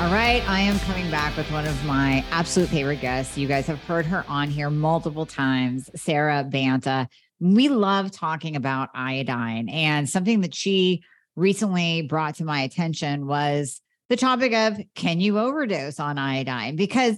All right, I am coming back with one of my absolute favorite guests. You guys have heard her on here multiple times, Sara Banta. We love talking about iodine, and something that she recently brought to my attention was the topic of can you overdose on iodine? Because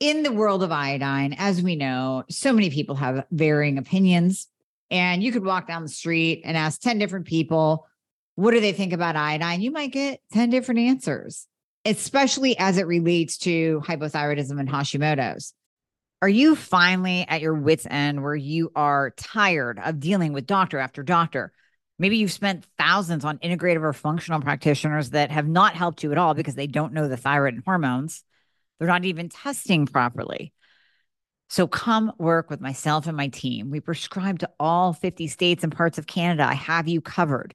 in the world of iodine, as we know, so many people have varying opinions. And you could walk down the street and ask 10 different people, what do they think about iodine? You might get 10 different answers especially as it relates to hypothyroidism and Hashimoto's. Are you finally at your wits' end where you are tired of dealing with doctor after doctor? Maybe you've spent thousands on integrative or functional practitioners that have not helped you at all because they don't know the thyroid and hormones. They're not even testing properly. So come work with myself and my team. We prescribe to all 50 states and parts of Canada. I have you covered.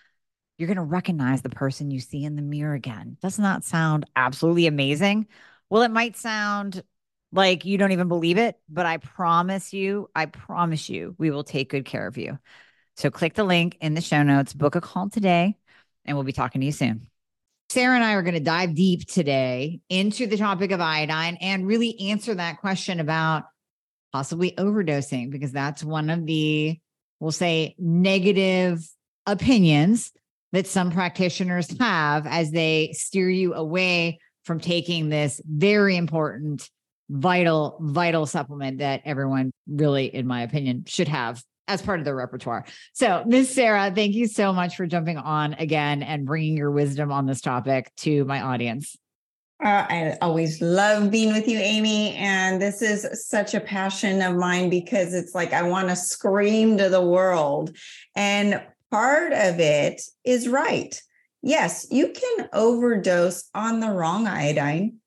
you're going to recognize the person you see in the mirror again. Doesn't that sound absolutely amazing? Well, it might sound like you don't even believe it, but I promise you, I promise you, we will take good care of you. So click the link in the show notes, book a call today, and we'll be talking to you soon. Sara and I are going to dive deep today into the topic of iodine and really answer that question about possibly overdosing, because that's one of the, we'll say, negative opinions that some practitioners have as they steer you away from taking this very important, vital, vital supplement that everyone really, in my opinion, should have as part of their repertoire. So, Miss Sara, thank you so much for jumping on again and bringing your wisdom on this topic to my audience. Uh, I always love being with you, Amie. And this is such a passion of mine because it's like I want to scream to the world. And part of it is right. Yes, you can overdose on the wrong iodine,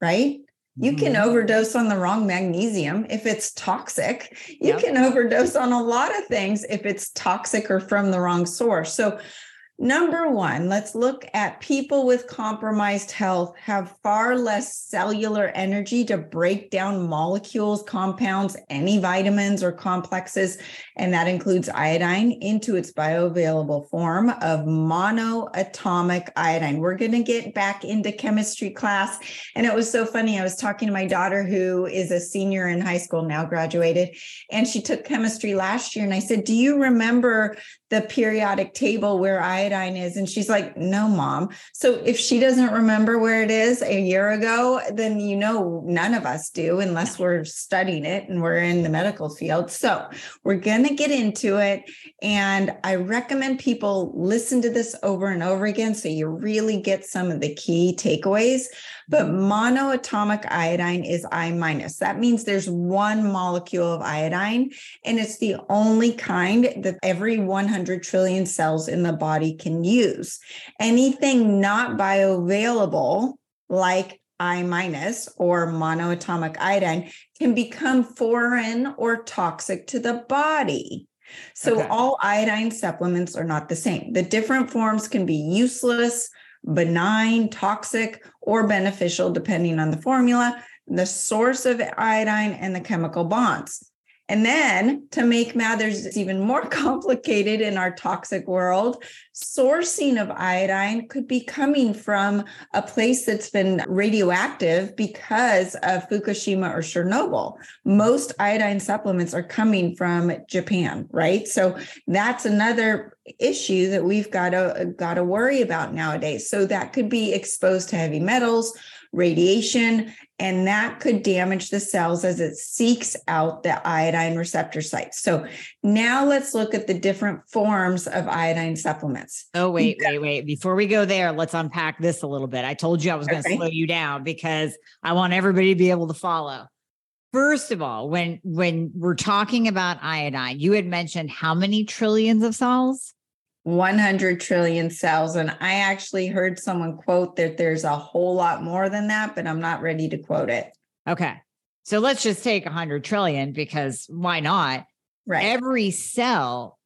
right? You mm-hmm. can overdose on the wrong magnesium if it's toxic. You yep. can overdose on a lot of things if it's toxic or from the wrong source. So Number one, let's look at people with compromised health have far less cellular energy to break down molecules, compounds, any vitamins or complexes, and that includes iodine into its bioavailable form of monoatomic iodine. We're going to get back into chemistry class. And it was so funny. I was talking to my daughter, who is a senior in high school, now graduated, and she took chemistry last year. And I said, Do you remember the periodic table where iodine is and she's like no mom. So if she doesn't remember where it is a year ago then you know none of us do unless we're studying it and we're in the medical field. So we're going to get into it and i recommend people listen to this over and over again so you really get some of the key takeaways but monoatomic iodine is I minus. That means there's one molecule of iodine, and it's the only kind that every 100 trillion cells in the body can use. Anything not bioavailable, like I minus or monoatomic iodine, can become foreign or toxic to the body. So, okay. all iodine supplements are not the same. The different forms can be useless, benign, toxic, or beneficial, depending on the formula, the source of iodine, and the chemical bonds. And then to make matters even more complicated in our toxic world, sourcing of iodine could be coming from a place that's been radioactive because of Fukushima or Chernobyl. Most iodine supplements are coming from Japan, right? So that's another issue that we've got to got to worry about nowadays. So that could be exposed to heavy metals, radiation, and that could damage the cells as it seeks out the iodine receptor sites. So now let's look at the different forms of iodine supplements. Oh, wait, wait, wait. Before we go there, let's unpack this a little bit. I told you I was going to okay. slow you down because I want everybody to be able to follow. First of all, when when we're talking about iodine, you had mentioned how many trillions of cells? 100 trillion cells. And I actually heard someone quote that there's a whole lot more than that, but I'm not ready to quote it. Okay. So let's just take 100 trillion because why not? Right. Every cell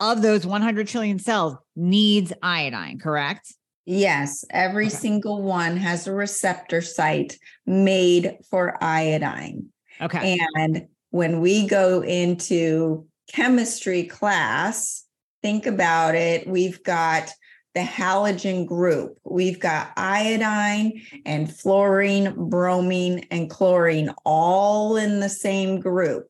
of those 100 trillion cells needs iodine, correct? Yes, every okay. single one has a receptor site made for iodine. Okay. And when we go into chemistry class, think about it. We've got the halogen group. We've got iodine and fluorine, bromine, and chlorine all in the same group.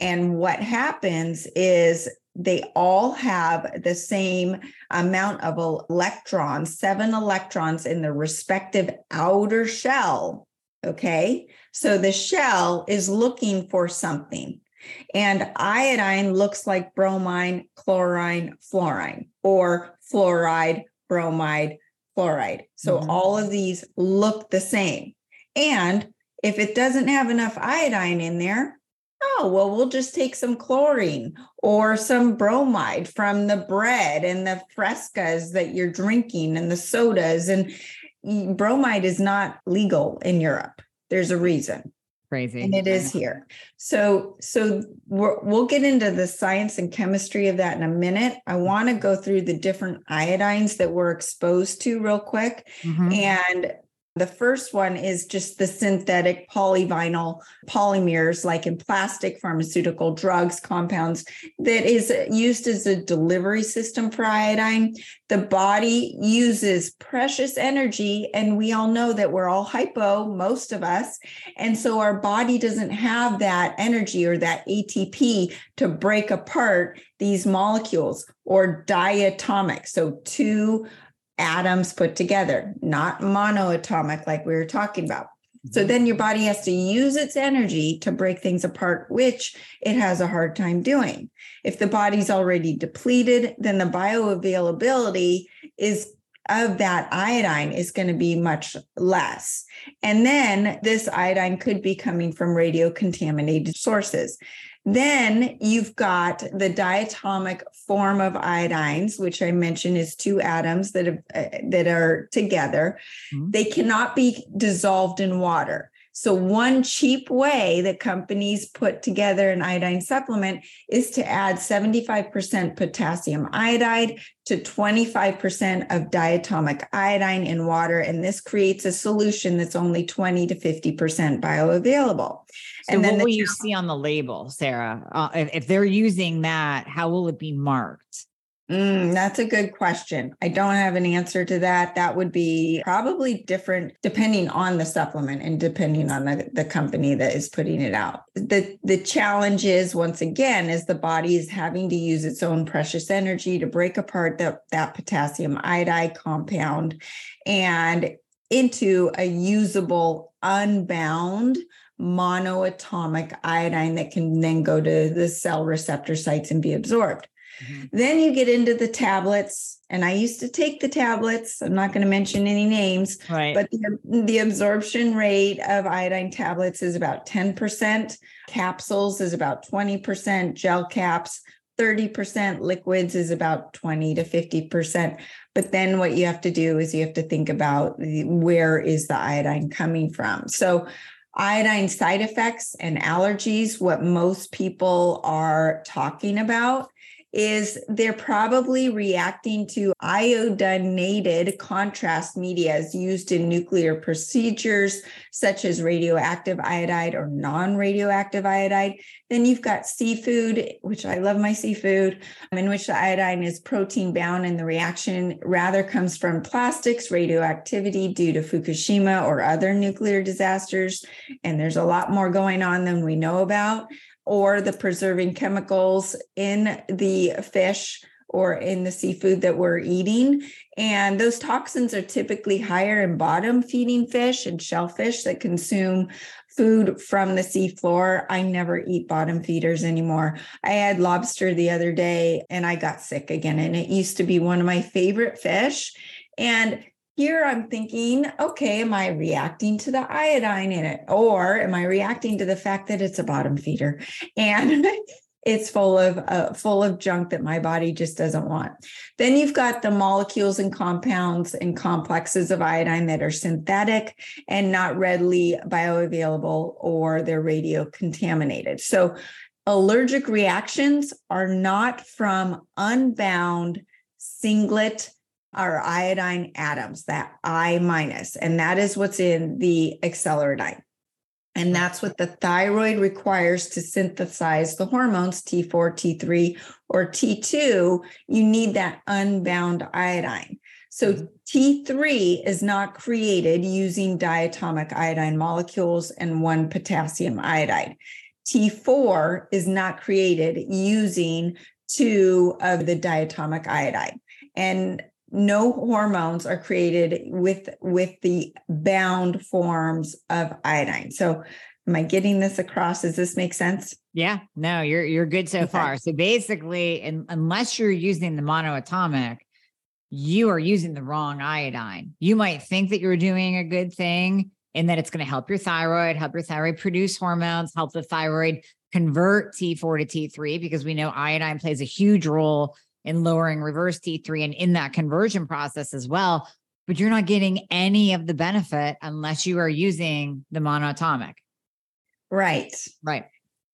And what happens is they all have the same amount of electrons, seven electrons in the respective outer shell. Okay. So the shell is looking for something. And iodine looks like bromine, chlorine, fluorine, or fluoride, bromide, fluoride. So mm-hmm. all of these look the same. And if it doesn't have enough iodine in there, oh, well, we'll just take some chlorine or some bromide from the bread and the frescas that you're drinking and the sodas. And bromide is not legal in Europe. There's a reason. Crazy. And it is here. So, so we will get into the science and chemistry of that in a minute. I want to go through the different iodines that we're exposed to real quick. Mm-hmm. And the first one is just the synthetic polyvinyl polymers, like in plastic, pharmaceutical drugs, compounds, that is used as a delivery system for iodine. The body uses precious energy, and we all know that we're all hypo, most of us. And so our body doesn't have that energy or that ATP to break apart these molecules or diatomic. So, two atoms put together, not monoatomic like we were talking about. So mm-hmm. then your body has to use its energy to break things apart, which it has a hard time doing. If the body's already depleted, then the bioavailability is of that iodine is going to be much less. And then this iodine could be coming from radio contaminated sources. Then you've got the diatomic form of iodines, which I mentioned is two atoms that have, uh, that are together. Mm-hmm. They cannot be dissolved in water. So, one cheap way that companies put together an iodine supplement is to add 75% potassium iodide to 25% of diatomic iodine in water. And this creates a solution that's only 20 to 50% bioavailable. So and then what will the- you see on the label, Sara? Uh, if, if they're using that, how will it be marked? Mm, that's a good question. I don't have an answer to that. That would be probably different depending on the supplement and depending on the, the company that is putting it out. The the challenge is once again is the body is having to use its own precious energy to break apart the, that potassium iodide compound and into a usable unbound monoatomic iodine that can then go to the cell receptor sites and be absorbed. Mm-hmm. Then you get into the tablets, and I used to take the tablets. I'm not going to mention any names, right. but the, the absorption rate of iodine tablets is about 10%. Capsules is about 20%. Gel caps, 30%. Liquids is about 20 to 50%. But then what you have to do is you have to think about where is the iodine coming from. So iodine side effects and allergies, what most people are talking about is they're probably reacting to iodinated contrast media used in nuclear procedures, such as radioactive iodide or non radioactive iodide. Then you've got seafood, which I love my seafood, in which the iodine is protein bound, and the reaction rather comes from plastics, radioactivity due to Fukushima or other nuclear disasters. And there's a lot more going on than we know about or the preserving chemicals in the fish or in the seafood that we're eating. And those toxins are typically higher in bottom feeding fish and shellfish that consume food from the seafloor. I never eat bottom feeders anymore. I had lobster the other day and I got sick again. And it used to be one of my favorite fish. And here I'm thinking, okay, am I reacting to the iodine in it? Or am I reacting to the fact that it's a bottom feeder? And it's full of uh, full of junk that my body just doesn't want. Then you've got the molecules and compounds and complexes of iodine that are synthetic and not readily bioavailable or they're radio contaminated. So allergic reactions are not from unbound singlet or iodine atoms, that I minus, and that is what's in the acceleradine. And that's what the thyroid requires to synthesize the hormones T4, T3, or T2. You need that unbound iodine. So mm-hmm. T3 is not created using diatomic iodine molecules and one potassium iodide. T4 is not created using two of the diatomic iodide. And no hormones are created with with the bound forms of iodine. So am i getting this across? Does this make sense? Yeah no you're you're good so okay. far. So basically in, unless you're using the monoatomic you are using the wrong iodine. You might think that you're doing a good thing and that it's going to help your thyroid help your thyroid produce hormones help the thyroid convert t4 to t3 because we know iodine plays a huge role in lowering reverse T3 and in that conversion process as well. But you're not getting any of the benefit unless you are using the monoatomic. Right. Right.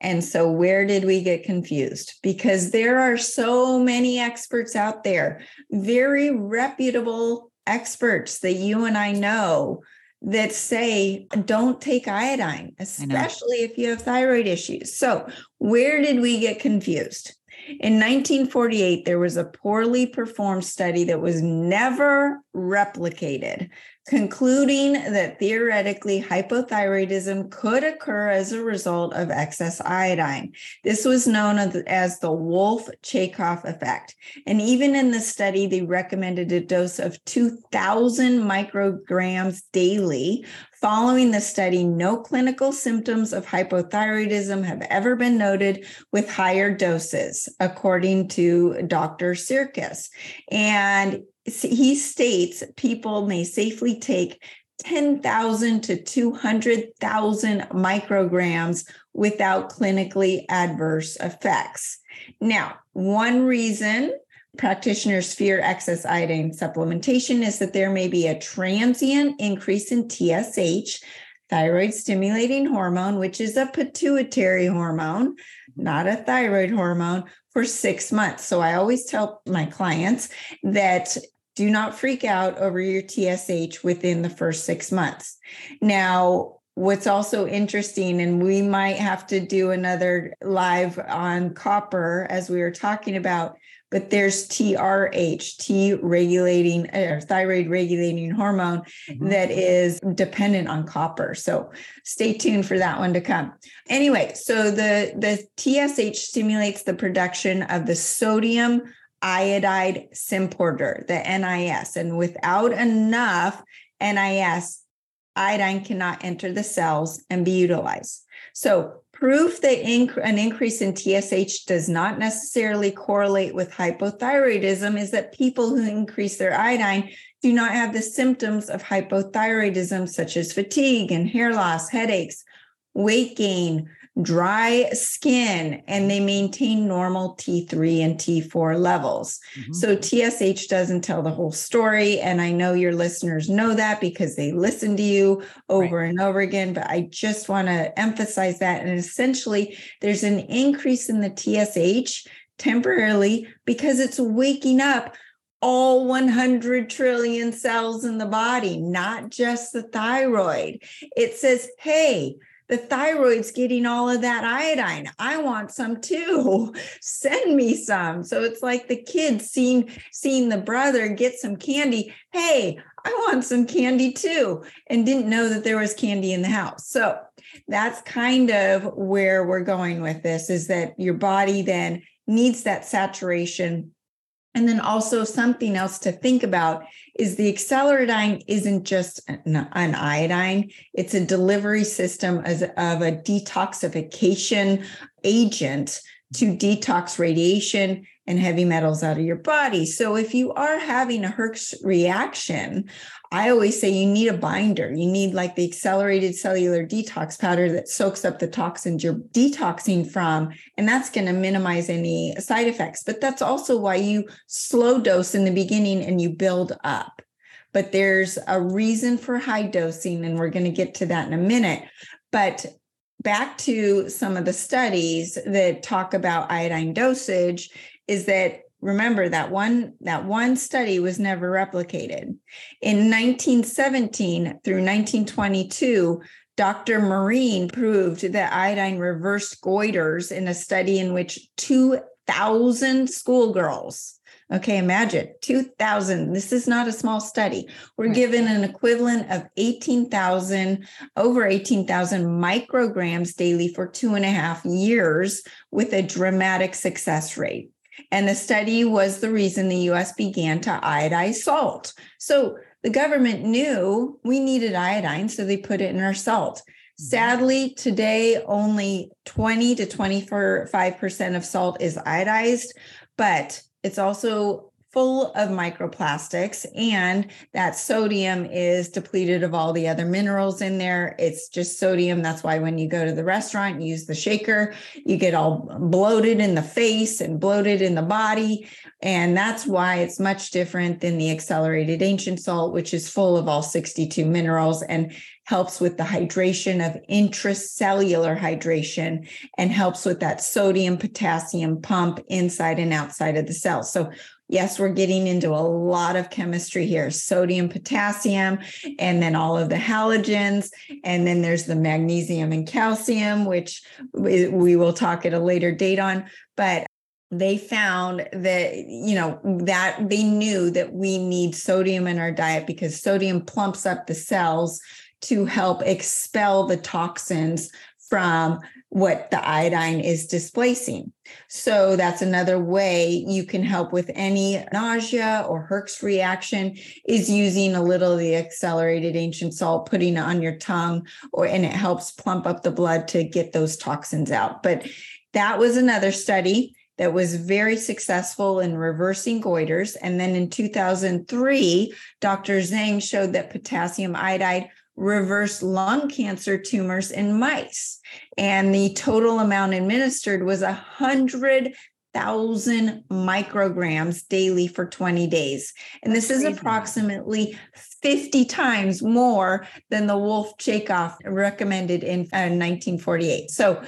And so, where did we get confused? Because there are so many experts out there, very reputable experts that you and I know that say don't take iodine, especially if you have thyroid issues. So, where did we get confused? In 1948, there was a poorly performed study that was never replicated, concluding that theoretically hypothyroidism could occur as a result of excess iodine. This was known as the Wolff Chaikoff effect. And even in the study, they recommended a dose of 2,000 micrograms daily Following the study, no clinical symptoms of hypothyroidism have ever been noted with higher doses, according to Dr. Sircus. And he states people may safely take 10,000 to 200,000 micrograms without clinically adverse effects. Now, one reason practitioners fear excess iodine supplementation is that there may be a transient increase in TSH, thyroid stimulating hormone, which is a pituitary hormone, not a thyroid hormone, for six months. So I always tell my clients that do not freak out over your TSH within the first six months. Now, what's also interesting, and we might have to do another live on copper as we were talking about, but there's TRH, T regulating or thyroid regulating hormone mm-hmm. that is dependent on copper. So stay tuned for that one to come. Anyway, so the the TSH stimulates the production of the sodium iodide symporter, the NIS, and without enough NIS, iodine cannot enter the cells and be utilized. So Proof that inc- an increase in TSH does not necessarily correlate with hypothyroidism is that people who increase their iodine do not have the symptoms of hypothyroidism, such as fatigue and hair loss, headaches, weight gain, dry skin and they maintain normal T3 and T4 levels. Mm-hmm. So TSH doesn't tell the whole story. And I know your listeners know that because they listen to you over right. and over again. But I just want to emphasize that. And essentially, there's an increase in the TSH temporarily because it's waking up all 100 trillion cells in the body, not just the thyroid. It says, hey, the thyroid's getting all of that iodine. I want some too. Send me some. So it's like the kids seeing seeing the brother get some candy. Hey, I want some candy too, and didn't know that there was candy in the house. So that's kind of where we're going with this is that your body then needs that saturation And then also something else to think about is the acceleradine isn't just an, an iodine, it's a delivery system as, of a detoxification agent to detox radiation and heavy metals out of your body. So if you are having a Herx reaction, I always say you need a binder. You need like the accelerated cellular detox powder that soaks up the toxins you're detoxing from, and that's going to minimize any side effects. But that's also why you slow dose in the beginning and you build up. But there's a reason for high dosing, and we're going to get to that in a minute. But back to some of the studies that talk about iodine dosage is that remember that one that one study was never replicated in 1917 through 1922 dr marine proved that iodine reversed goiters in a study in which 2000 schoolgirls Okay, imagine 2000. This is not a small study. We're given an equivalent of 18,000, over 18,000 micrograms daily for two and a half years with a dramatic success rate. And the study was the reason the US began to iodize salt. So the government knew we needed iodine, so they put it in our salt. Mm-hmm. Sadly, today only 20 to 25% of salt is iodized, but it's also full of microplastics and that sodium is depleted of all the other minerals in there. It's just sodium. That's why when you go to the restaurant use the shaker. You get all bloated in the face and bloated in the body. And that's why it's much different than the accelerated ancient salt which is full of all 62 minerals and helps with the hydration of intracellular hydration and helps with that sodium potassium pump inside and outside of the cell. So yes, we're getting into a lot of chemistry here sodium, potassium, and then all of the halogens. And then there's the magnesium and calcium, which we will talk at a later date on. But they found that you know that they knew that we need sodium in our diet because sodium plumps up the cells to help expel the toxins from what the iodine is displacing. So that's another way you can help with any nausea or Herx reaction is using a little of the accelerated ancient salt, putting it on your tongue, or and it helps plump up the blood to get those toxins out. But that was another study that was very successful in reversing goiters. And then in 2003, Dr. Zhang showed that potassium iodide reverse lung cancer tumors in mice. And the total amount administered was hundred thousand micrograms daily for 20 days. And this is approximately 50 times more than the Wolff Chaikoff recommended in uh, 1948. So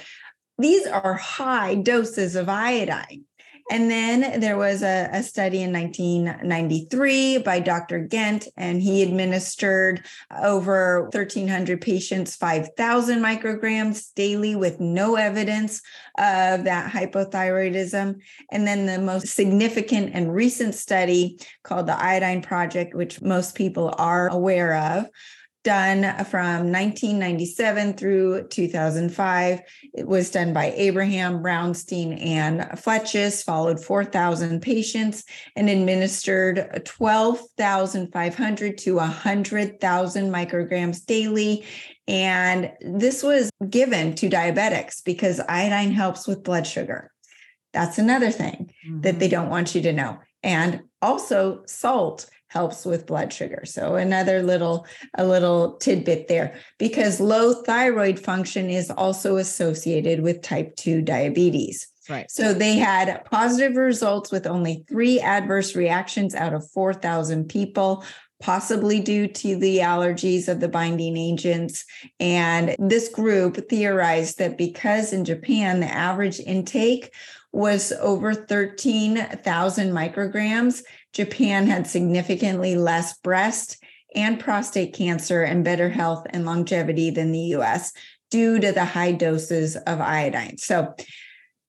these are high doses of iodine. And then there was a, a, study in 1993 by Dr. Ghent, and he administered over 1,300 patients 5,000 micrograms daily with no evidence of that hypothyroidism. And then the most significant and recent study called the Iodine Project, which most people are aware of, done from 1997 through 2005. It was done by Abraham, Brownstein, and Flechas, followed 4,000 patients and administered 12,500 to 100,000 micrograms daily. And this was given to diabetics because iodine helps with blood sugar. That's another thing mm-hmm. that they mm-hmm. don't want you to know. And also, salt helps with blood sugar. So another little a little tidbit there because low thyroid function is also associated with type 2 diabetes. Right. So they had positive results with only 3 adverse reactions out of 4,000 people possibly due to the allergies of the binding agents. And this group theorized that because in Japan, the average intake was over 13,000 micrograms, Japan had significantly less breast and prostate cancer and better health and longevity than the US due to the high doses of iodine. So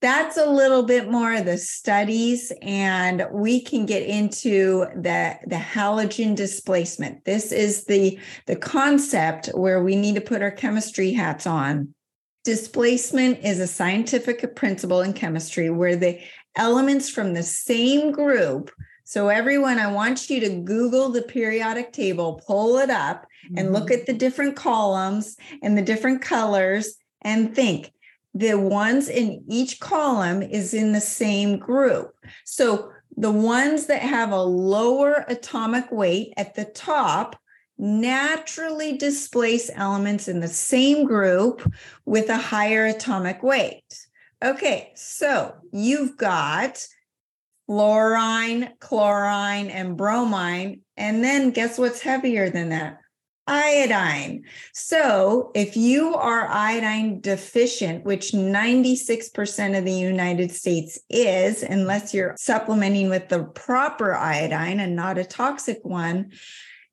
that's a little bit more of the studies and we can get into the the halogen displacement this is the the concept where we need to put our chemistry hats on displacement is a scientific principle in chemistry where the elements from the same group So, everyone, I want you to Google the periodic table, pull it up, mm-hmm. and look mm-hmm. at the different columns and the different colors and think the ones in each column is in the same group. So, the ones that have a lower atomic weight at the top naturally displace elements in the same group with a higher atomic weight. Okay, so you've got fluorine, chlorine, and bromine. And then guess what's heavier than that? Iodine. So if you are iodine deficient, which 96% of the United States is, unless you're supplementing with the proper iodine and not a toxic one,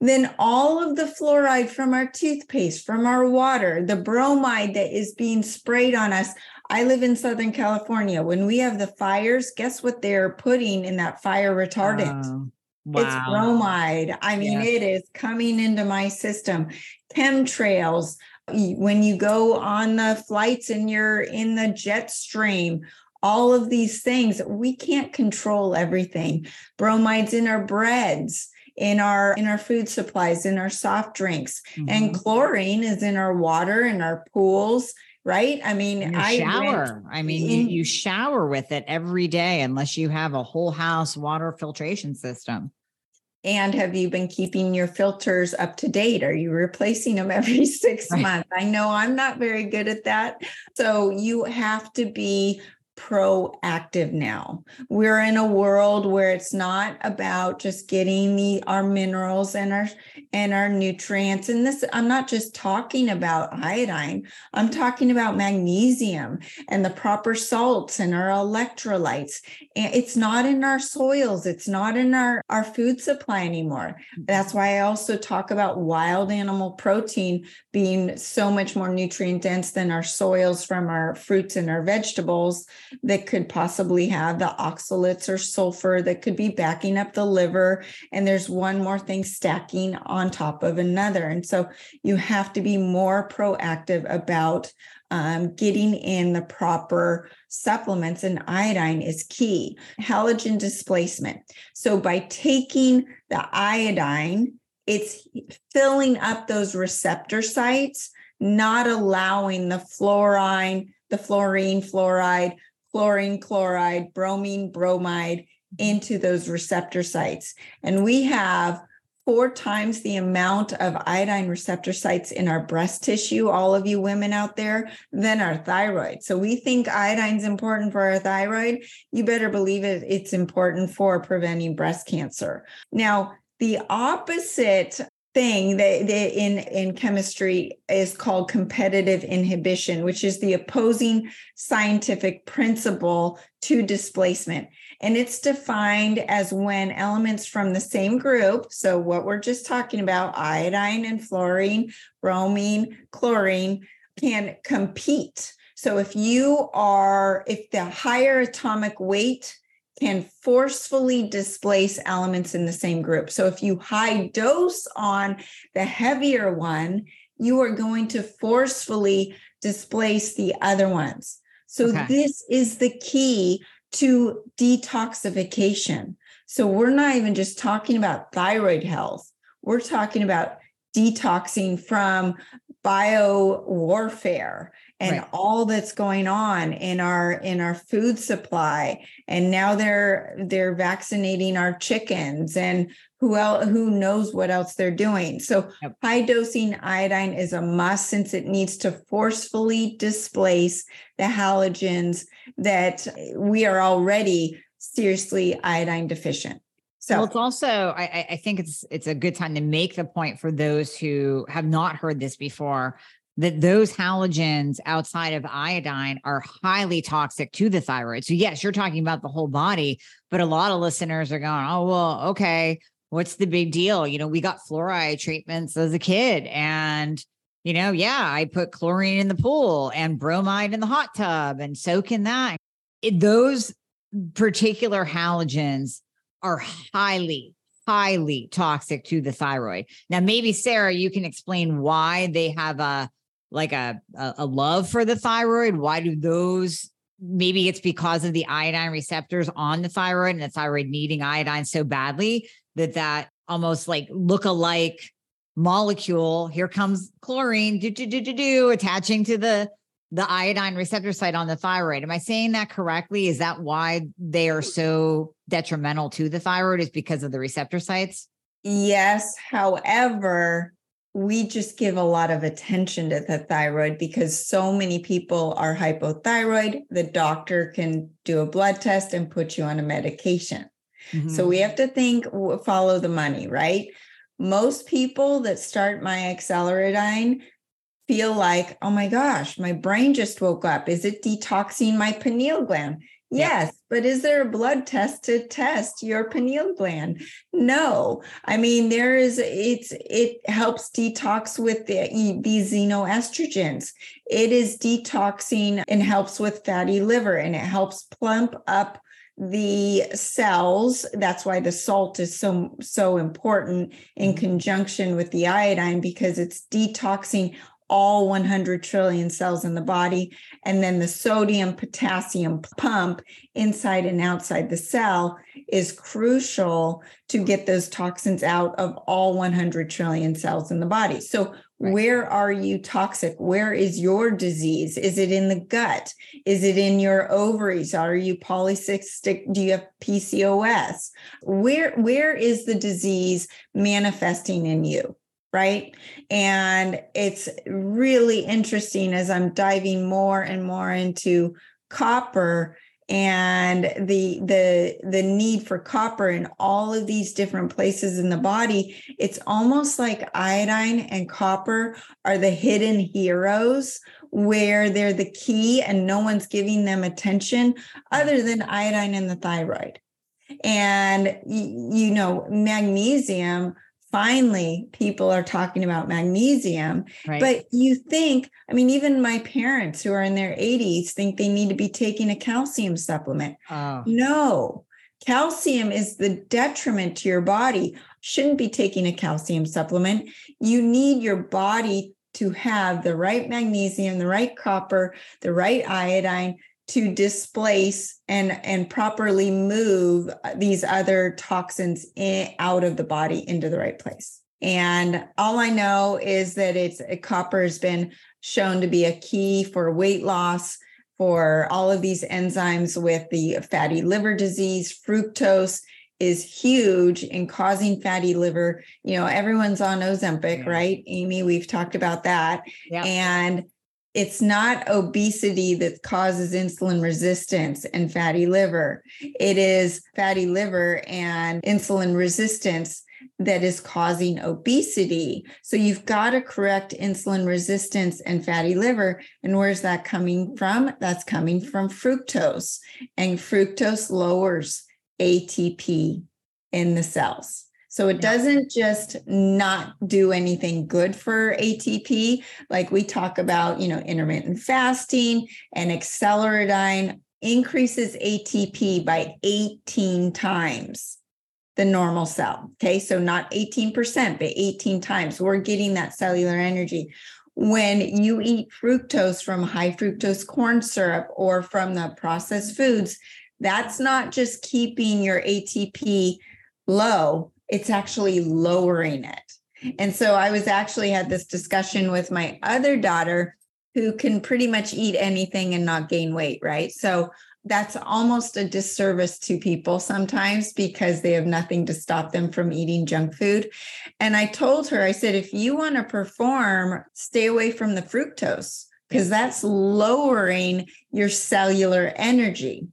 then all of the fluoride from our toothpaste, from our water, the bromide that is being sprayed on us. I live in Southern California. When we have the fires, guess what they're putting in that fire retardant? Uh, wow. It's bromide. I mean, it is coming into my system. Chemtrails, when you go on the flights and you're in the jet stream, all of these things, we can't control everything. Bromides in our breads in our in our food supplies in our soft drinks mm-hmm. and chlorine is in our water in our pools right i mean I shower i mean in, you, you shower with it every day unless you have a whole house water filtration system and have you been keeping your filters up to date? Are you replacing them every six right. months? I know I'm not very good at that. So you have to be proactive now. We're in a world where it's not about just getting the our minerals and our and our nutrients and this I'm not just talking about iodine. I'm talking about magnesium and the proper salts and our electrolytes. And it's not in our soils, it's not in our our food supply anymore. That's mm-hmm. why I also talk about wild animal protein being so much more nutrient dense than our soils from our fruits and our vegetables that could possibly have the oxalates or sulfur that could be backing up the liver. And there's one more thing stacking on top of another. And so you have to be more proactive about um, getting in the proper supplements, and iodine is key. Halogen displacement. So by taking the iodine, it's filling up those receptor sites, not allowing the fluorine, the fluorine, fluoride, chlorine, chloride, bromine, bromide into those receptor sites. And we have four times the amount of iodine receptor sites in our breast tissue, all of you women out there, than our thyroid. So we think iodine's important for our thyroid. You better believe it, it's important for preventing breast cancer. Now, the opposite thing that, that, in in chemistry is called competitive inhibition which is the opposing scientific principle to displacement and it's defined as when elements from the same group so what we're just talking about iodine and fluorine bromine chlorine can compete so if you are if the higher atomic weight can forcefully displace elements in the same group. So if you high dose on the heavier one, you are going to forcefully displace the other ones. So okay. this is the key to detoxification. So we're not even just talking about thyroid health. We're talking about detoxing from bio warfare and right. all that's going on in our in our food supply and now they're they're vaccinating our chickens and who else who knows what else they're doing so yep. high dosing iodine is a must since it needs to forcefully displace the halogens that we are already seriously iodine deficient so well, it's also I, I think it's it's a good time to make the point for those who have not heard this before that those halogens outside of iodine are highly toxic to the thyroid. So, yes, you're talking about the whole body, but a lot of listeners are going, oh, well, okay, what's the big deal? You know, we got fluoride treatments as a kid. And, you know, yeah, I put chlorine in the pool and bromide in the hot tub and soak in that. It, those particular halogens are highly, highly toxic to the thyroid. Now, maybe Sara, you can explain why they have a like a, a, a love for the thyroid? Why do those maybe it's because of the iodine receptors on the thyroid and the thyroid needing iodine so badly that that almost like look alike molecule here comes chlorine do do do do do attaching to the the iodine receptor site on the thyroid. Am i saying that correctly? Is that why they are so detrimental to the thyroid is because of the receptor sites? Yes however we just give a lot of attention to the thyroid because so many people are hypothyroid. The doctor can do a blood test and put you on a medication. Mm-hmm. So we have to think, follow the money, right? Most people that start MyAcceleradine feel like, oh my gosh, my brain just woke up. Is it detoxing my pineal gland? Yes, but is there a blood test to test your pineal gland? No. I mean, there is it's it helps detox with the these xenoestrogens. It is detoxing and helps with fatty liver and it helps plump up the cells that's why the salt is so so important in mm-hmm. conjunction with the iodine because it's detoxing all 100 trillion cells in the body. And then the sodium potassium pump inside and outside the cell is crucial to get those toxins out of all 100 trillion cells in the body. So, Right. Where are you toxic? Where is your disease? Is it in the gut? Is it in your ovaries? Are you polycystic? Do you have PCOS? Where where is the disease manifesting in you? Right? And it's really interesting as I'm diving more and more into copper and the the the need for copper in all of these different places in the body it's almost like iodine and copper are the hidden heroes where they're the key and no one's giving them attention other than iodine and the thyroid and you know magnesium finally people are talking about magnesium right. but you think i mean even my parents who are in their 80s think they need to be taking a calcium supplement oh. no calcium is the detriment to your body shouldn't be taking a calcium supplement you need your body to have the right magnesium the right copper the right iodine to displace and and properly move uh, these other toxins in, out of the body into the right place. And all i know is that it's uh, copper has been shown to be a key for weight loss for all of these enzymes with the fatty liver disease. Fructose is huge in causing fatty liver. You know everyone's on ozempic yeah. right amie? We've talked about that. Yeah. and it's not obesity that causes insulin resistance and fatty liver. It is fatty liver and insulin resistance that is causing obesity. So you've got to correct insulin resistance and fatty liver. And where's that coming from? That's coming from fructose. And fructose lowers ATP in the cells. So it doesn't just not do anything good for ATP. Like we talk about, you know, intermittent fasting and acceleradine increases ATP by 18 times the normal cell. Okay. So not 18%, but 18 times. We're getting that cellular energy. When you eat fructose from high fructose corn syrup or from the processed foods, that's not just keeping your ATP low, it's actually lowering it. And so I was actually had this discussion with my other daughter who can pretty much eat anything and not gain weight, right? So that's almost a disservice to people sometimes because they have nothing to stop them from eating junk food. And I told her, I said, if you want to perform, stay away from the fructose because that's lowering your cellular energy.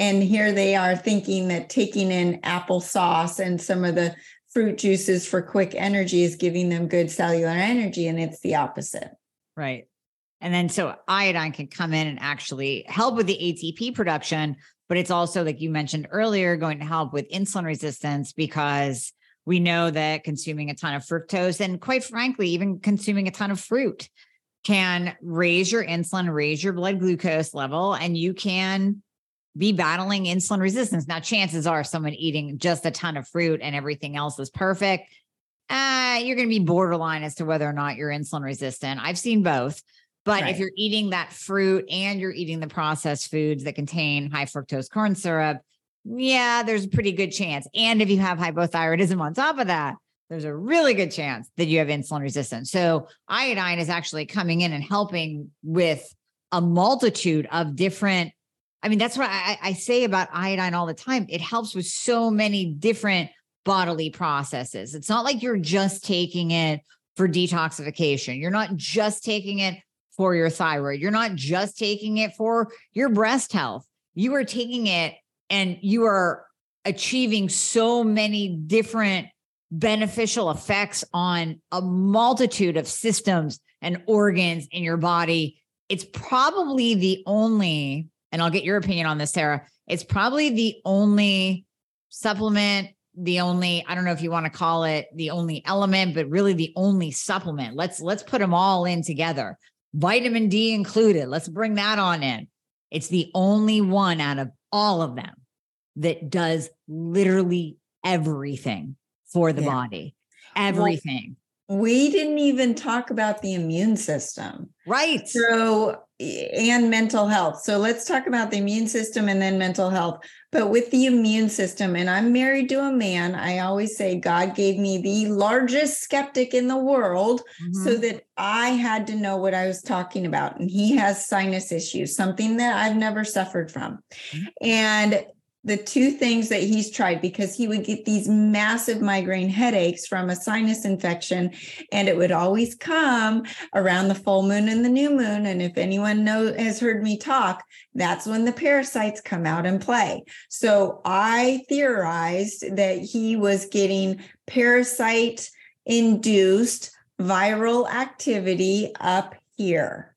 And here they are thinking that taking in applesauce and some of the fruit juices for quick energy is giving them good cellular energy. And it's the opposite. Right. And then so iodine can come in and actually help with the ATP production, but it's also, like you mentioned earlier, going to help with insulin resistance because we know that consuming a ton of fructose and quite frankly, even consuming a ton of fruit can raise your insulin, raise your blood glucose level, and you can be battling insulin resistance. Now, chances are someone eating just a ton of fruit and everything else is perfect. Uh, you're going to be borderline as to whether or not you're insulin resistant. I've seen both. But right. if you're eating that fruit and you're eating the processed foods that contain high fructose corn syrup, yeah, there's a pretty good chance. And if you have hypothyroidism on top of that, there's a really good chance that you have insulin resistance. So iodine is actually coming in and helping with a multitude of different. I mean, that's what I, I say about iodine all the time. It helps with so many different bodily processes. It's not like you're just taking it for detoxification. You're not just taking it for your thyroid. You're not just taking it for your breast health. You are taking it and you are achieving so many different beneficial effects on a multitude of systems and organs in your body. It's probably the only, and I'll get your opinion on this, Sara. It's probably the only supplement, the only, I don't know if you want to call it the only element, but really the only supplement. Let's let's put them all in together. Vitamin D included. Let's bring that on in. It's the only one out of all of them that does literally everything for the yeah. body. Everything. Well, we didn't even talk about the immune system. Right. So, and mental health. So, let's talk about the immune system and then mental health. But with the immune system, and I'm married to a man, I always say God gave me the largest skeptic in the world mm-hmm. so that I had to know what I was talking about. And he has sinus issues, something that I've never suffered from. Mm-hmm. And the two things that he's tried because he would get these massive migraine headaches from a sinus infection and it would always come around the full moon and the new moon. And if anyone know has heard me talk that's when the parasites come out and play. So i theorized that he was getting parasite induced viral activity up here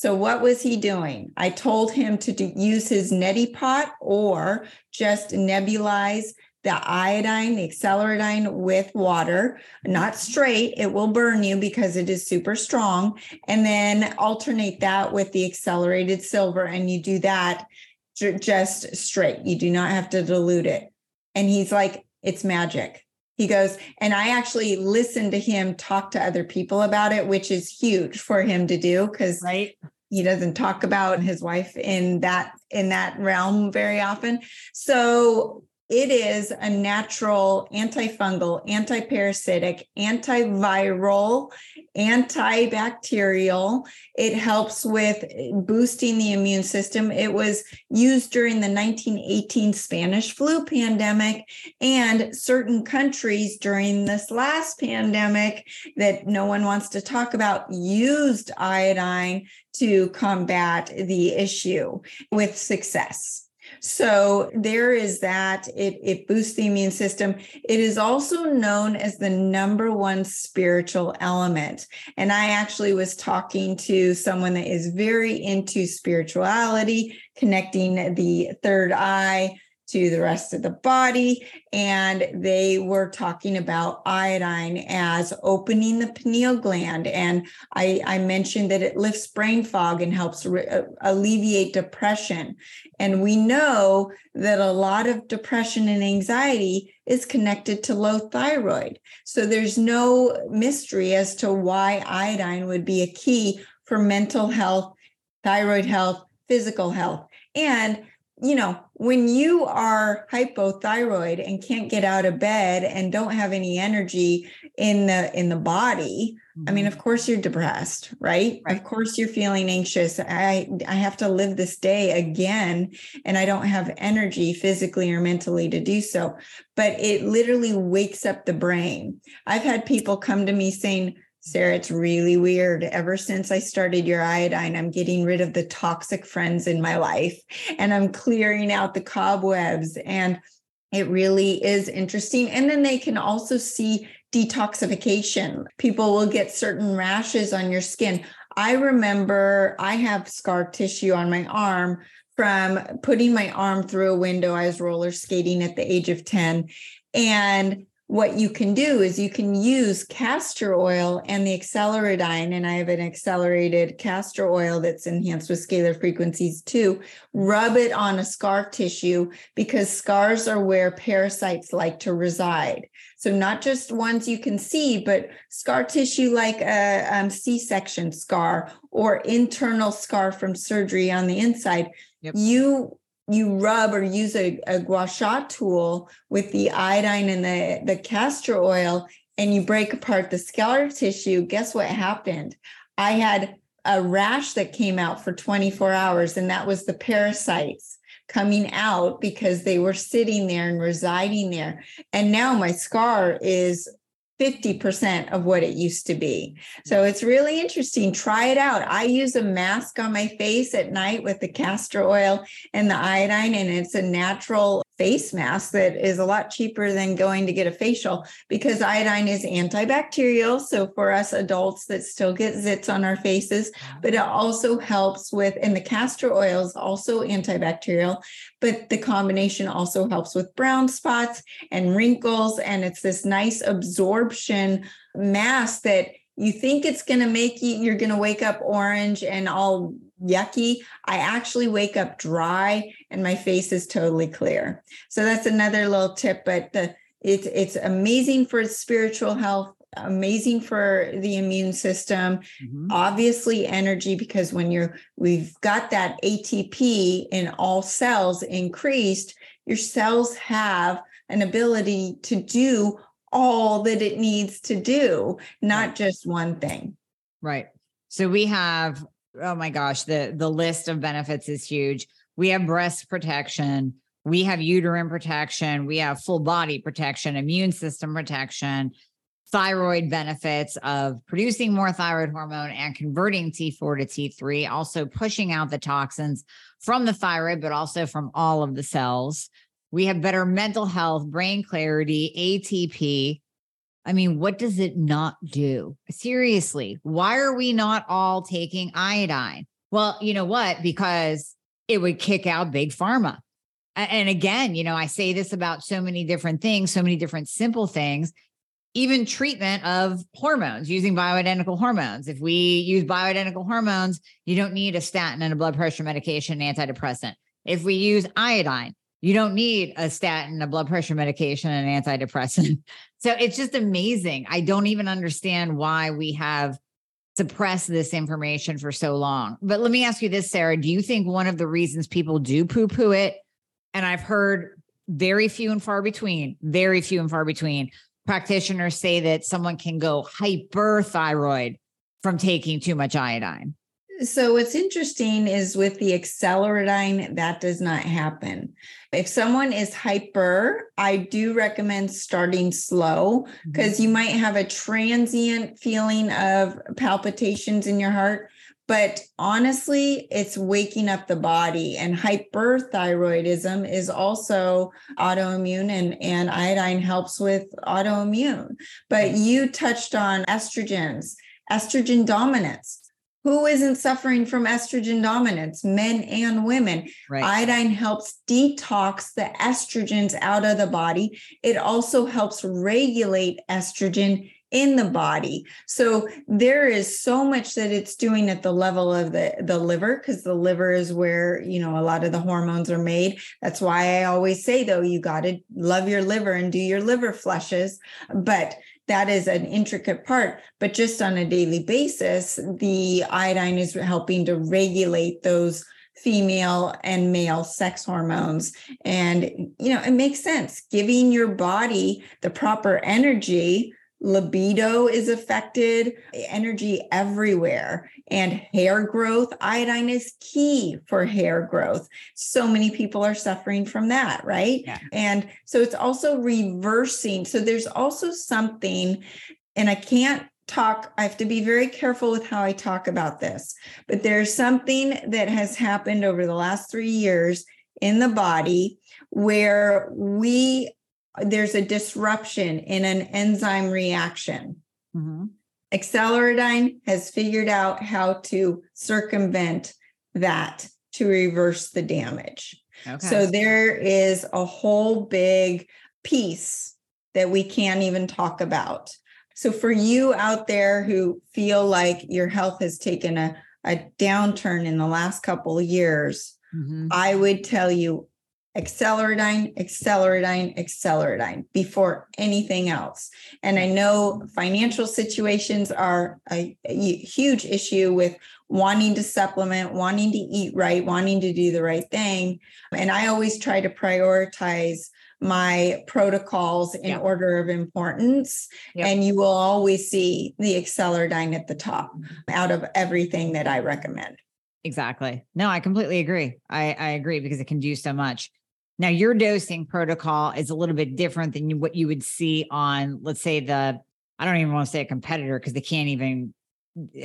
so what was he doing? I told him to do, use his neti pot or just nebulize the iodine, the acceleradine with water, not straight. It will burn you because it is super strong. And then alternate that with the accelerated silver. And you do that just straight. You do not have to dilute it. And he's like, it's magic. He goes, and I actually listened to him talk to other people about it, which is huge for him to do because right. he doesn't talk about his wife in that in that realm very often. So it is a natural antifungal, antiparasitic, antiviral, antibacterial. It helps with boosting the immune system. It was used during the 1918 Spanish flu pandemic and certain countries during this last pandemic that no one wants to talk about used iodine to combat the issue with success. So there is that. It, it boosts the immune system. It is also known as the number one spiritual element. And I actually was talking to someone that is very into spirituality, connecting the third eye to the rest of the body. And they were talking about iodine as opening the pineal gland. And I, I mentioned that it lifts brain fog and helps re- uh, alleviate depression. And we know that a lot of depression and anxiety is connected to low thyroid. So there's no mystery as to why iodine would be a key for mental health, thyroid health, physical health. And you know, when you are hypothyroid and can't get out of bed and don't have any energy in the in the body, mm-hmm. I mean, of mm-hmm. course you're depressed, right? right? Of course you're feeling anxious. I I have to live this day again and I don't have energy physically or mentally to do so. But it literally wakes up the brain. I've had people come to me saying, Sara, it's really weird. Ever since I started your iodine, I'm getting rid of the toxic friends in my life and I'm clearing out the cobwebs. And it really is interesting. And then they can also see detoxification. People will get certain rashes on your skin. I remember I have scar tissue on my arm from putting my arm through a window. I was roller skating at the age of 10. And what you can do is you can use castor oil and the acceleradine, and I have an accelerated castor oil that's enhanced with scalar frequencies too. Rub it on a scar tissue because scars are where parasites like to reside. So, not just ones you can see, but scar tissue like a um, C section scar or internal scar from surgery on the inside. Yep. You you rub or use a, a gua sha tool with the iodine and the, the castor oil and you break apart the scar tissue, guess what happened? I had a rash that came out for 24 hours, and that was the parasites coming out because they were sitting there and residing there. And now my scar is 50% of what it used to be. So mm. it's really interesting. Try it out. I use a mask on my face at night with the castor oil and the iodine, and it's a natural face mask that is a lot cheaper than going to get a facial because iodine is antibacterial. So for us adults that still get zits on our faces, but it also helps with, and the castor oil is also antibacterial, but the combination also helps with brown spots and wrinkles. And it's this nice absorption mask that you think it's going to make you, you're going to wake up orange and all yucky. I actually wake up dry and my face is totally clear. So that's another little tip, but the, it's, it's amazing for spiritual health amazing for the immune system mm-hmm. obviously energy because when you're we've got that atp in all cells increased your cells have an ability to do all that it needs to do not right. just one thing right so we have oh my gosh the the list of benefits is huge we have breast protection we have uterine protection we have full body protection immune system protection thyroid benefits of producing more thyroid hormone and converting T4 to T3, also pushing out the toxins from the thyroid, but also from all of the cells. We have better mental health, brain clarity, ATP. I mean, what does it not do? Seriously, why are we not all taking iodine? Well, you know what? Because it would kick out big pharma. And again, you know, I say this about so many different things, so many different simple things even treatment of hormones using bioidentical hormones. If we use bioidentical hormones, you don't need a statin and a blood pressure medication, antidepressant. If we use iodine, you don't need a statin, a blood pressure medication, an antidepressant. So it's just amazing. I don't even understand why we have suppressed this information for so long. But let me ask you this, Sara. Do you think one of the reasons people do poo poo it, and I've heard very few and far between, very few and far between, practitioners say that someone can go hyperthyroid from taking too much iodine. So, what's interesting is with the acceleradine, that does not happen. If someone is hyper, I do recommend starting slow because mm-hmm. you might have a transient feeling of palpitations in your heart but honestly, it's waking up the body. And hyperthyroidism is also autoimmune, and, and iodine helps with autoimmune. But you touched on estrogens, estrogen dominance. Who isn't suffering from estrogen dominance? Men and women. Right. Iodine helps detox the estrogens out of the body. It also helps regulate estrogen in the body. So there is so much that it's doing at the level of the the liver because the liver is where, you know, a lot of the hormones are made. That's why I always say though you got to love your liver and do your liver flushes, but that is an intricate part, but just on a daily basis, the iodine is helping to regulate those female and male sex hormones. And you know it makes sense. Giving your body the proper energy libido is affected, energy everywhere, and hair growth. Iodine is key for hair growth. So many people are suffering from that, right? Yeah. And so it's also reversing. So there's also something, and I can't talk, I have to be very careful with how I talk about this, but there's something that has happened over the last three years in the body where we there's a disruption in an enzyme reaction. Mm-hmm. Acceleradine has figured out how to circumvent that to reverse the damage. Okay. So there is a whole big piece that we can't even talk about. So for you out there who feel like your health has taken a, a downturn in the last couple of years, mm-hmm. I would tell you acceleradine, acceleradine, acceleradine before anything else. And I know financial situations are a, a, huge issue with wanting to supplement, wanting to eat right, wanting to do the right thing. And I always try to prioritize my protocols in order of importance. Yep. And you will always see the acceleradine at the top out of everything that I recommend. Exactly. No, I completely agree. I, I agree because it can do so much. Now, your dosing protocol is a little bit different than what you would see on, let's say, the, I don't even want to say a competitor because they can't even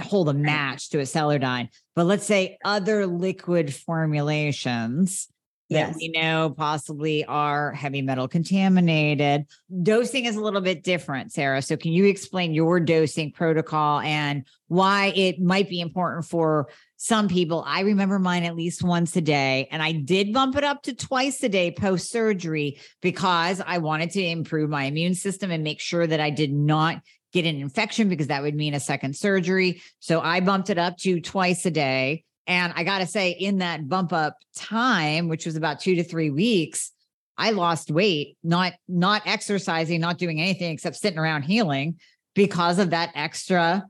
hold a match to Acceleradine, but let's say other liquid formulations that yes. we know possibly are heavy metal contaminated. Dosing is a little bit different, Sara. So, can you explain your dosing protocol and why it might be important for some people? I remember mine at least once a day, and I did bump it up to twice a day post surgery because I wanted to improve my immune system and make sure that I did not get an infection because that would mean a second surgery. So, I bumped it up to twice a day. And I got to say, in that bump up time, which was about two to three weeks, I lost weight, not not exercising, not doing anything except sitting around healing because of that extra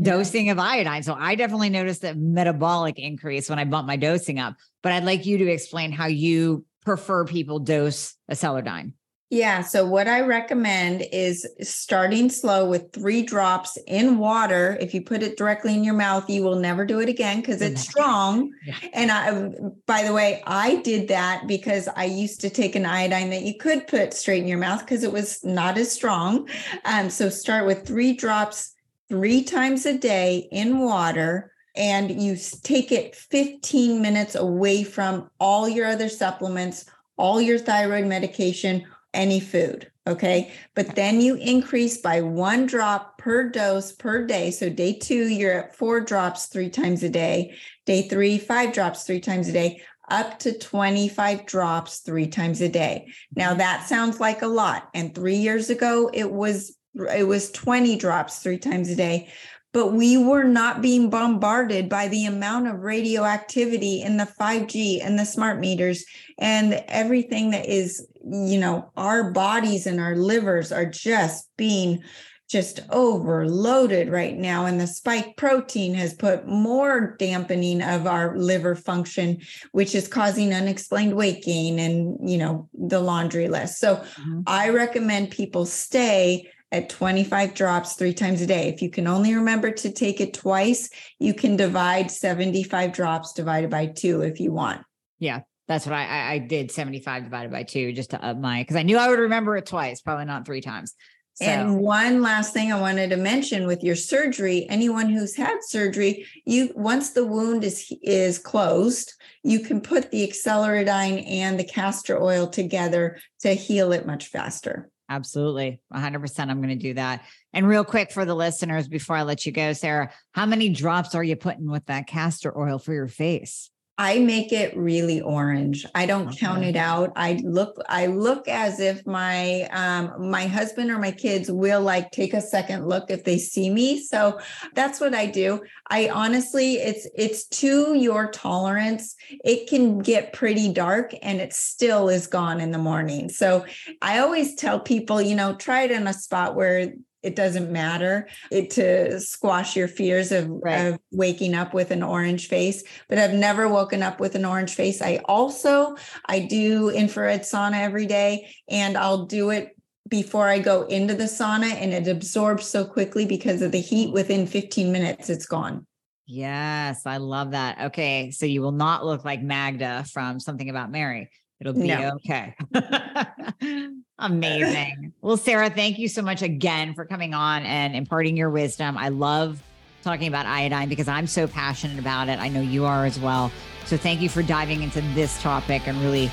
dosing of iodine. So I definitely noticed a metabolic increase when I bumped my dosing up. But I'd like you to explain how you prefer people dose a Acceleradine. Yeah. So, what I recommend is starting slow with three drops in water. If you put it directly in your mouth, you will never do it again because it's strong. Yeah. And I, by the way, I did that because I used to take an iodine that you could put straight in your mouth because it was not as strong. Um, so, start with three drops three times a day in water and you take it 15 minutes away from all your other supplements, all your thyroid medication any food. Okay. But then you increase by one drop per dose per day. So day two, you're at four drops three times a day. Day three, five drops three times a day, up to 25 drops three times a day. Now that sounds like a lot. And three years ago, it was it was 20 drops three times a day but we were not being bombarded by the amount of radioactivity in the 5G and the smart meters and everything that is, you know, our bodies and our livers are just being just overloaded right now. And the spike protein has put more dampening of our liver function, which is causing unexplained weight gain and, you know, the laundry list. So mm-hmm. I recommend people stay at 25 drops three times a day. If you can only remember to take it twice, you can divide 75 drops divided by two if you want. Yeah, that's what I, I did 75 divided by two just to up my, because I knew I would remember it twice, probably not three times. So. And one last thing I wanted to mention with your surgery, anyone who's had surgery, you once the wound is is closed, you can put the acceleradine and the castor oil together to heal it much faster. Absolutely. 100%. I'm going to do that. And real quick for the listeners before I let you go, Sara, how many drops are you putting with that castor oil for your face? I make it really orange. I don't okay. count it out. I look I look as if my um my husband or my kids will like take a second look if they see me. So that's what I do. I honestly it's it's to your tolerance. It can get pretty dark and it still is gone in the morning. So I always tell people, you know, try it in a spot where it doesn't matter it to squash your fears of, right. of, waking up with an orange face but i've never woken up with an orange face. I also i do infrared sauna every day and i'll do it before i go into the sauna and it absorbs so quickly because of the heat. Within 15 minutes it's gone. Yes i love that. Okay so you will not look like magda from something about mary It'll be no. okay. Amazing. Well, Sara, thank you so much again for coming on and imparting your wisdom. I love talking about iodine because I'm so passionate about it. I know you are as well. So thank you for diving into this topic and really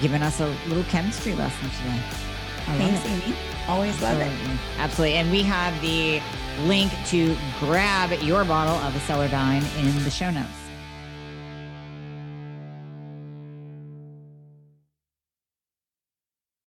giving us a little chemistry lesson today. Thanks, Amie. Always love Absolutely. it. Absolutely. And we have the link to grab your bottle of Acceleradine in the show notes.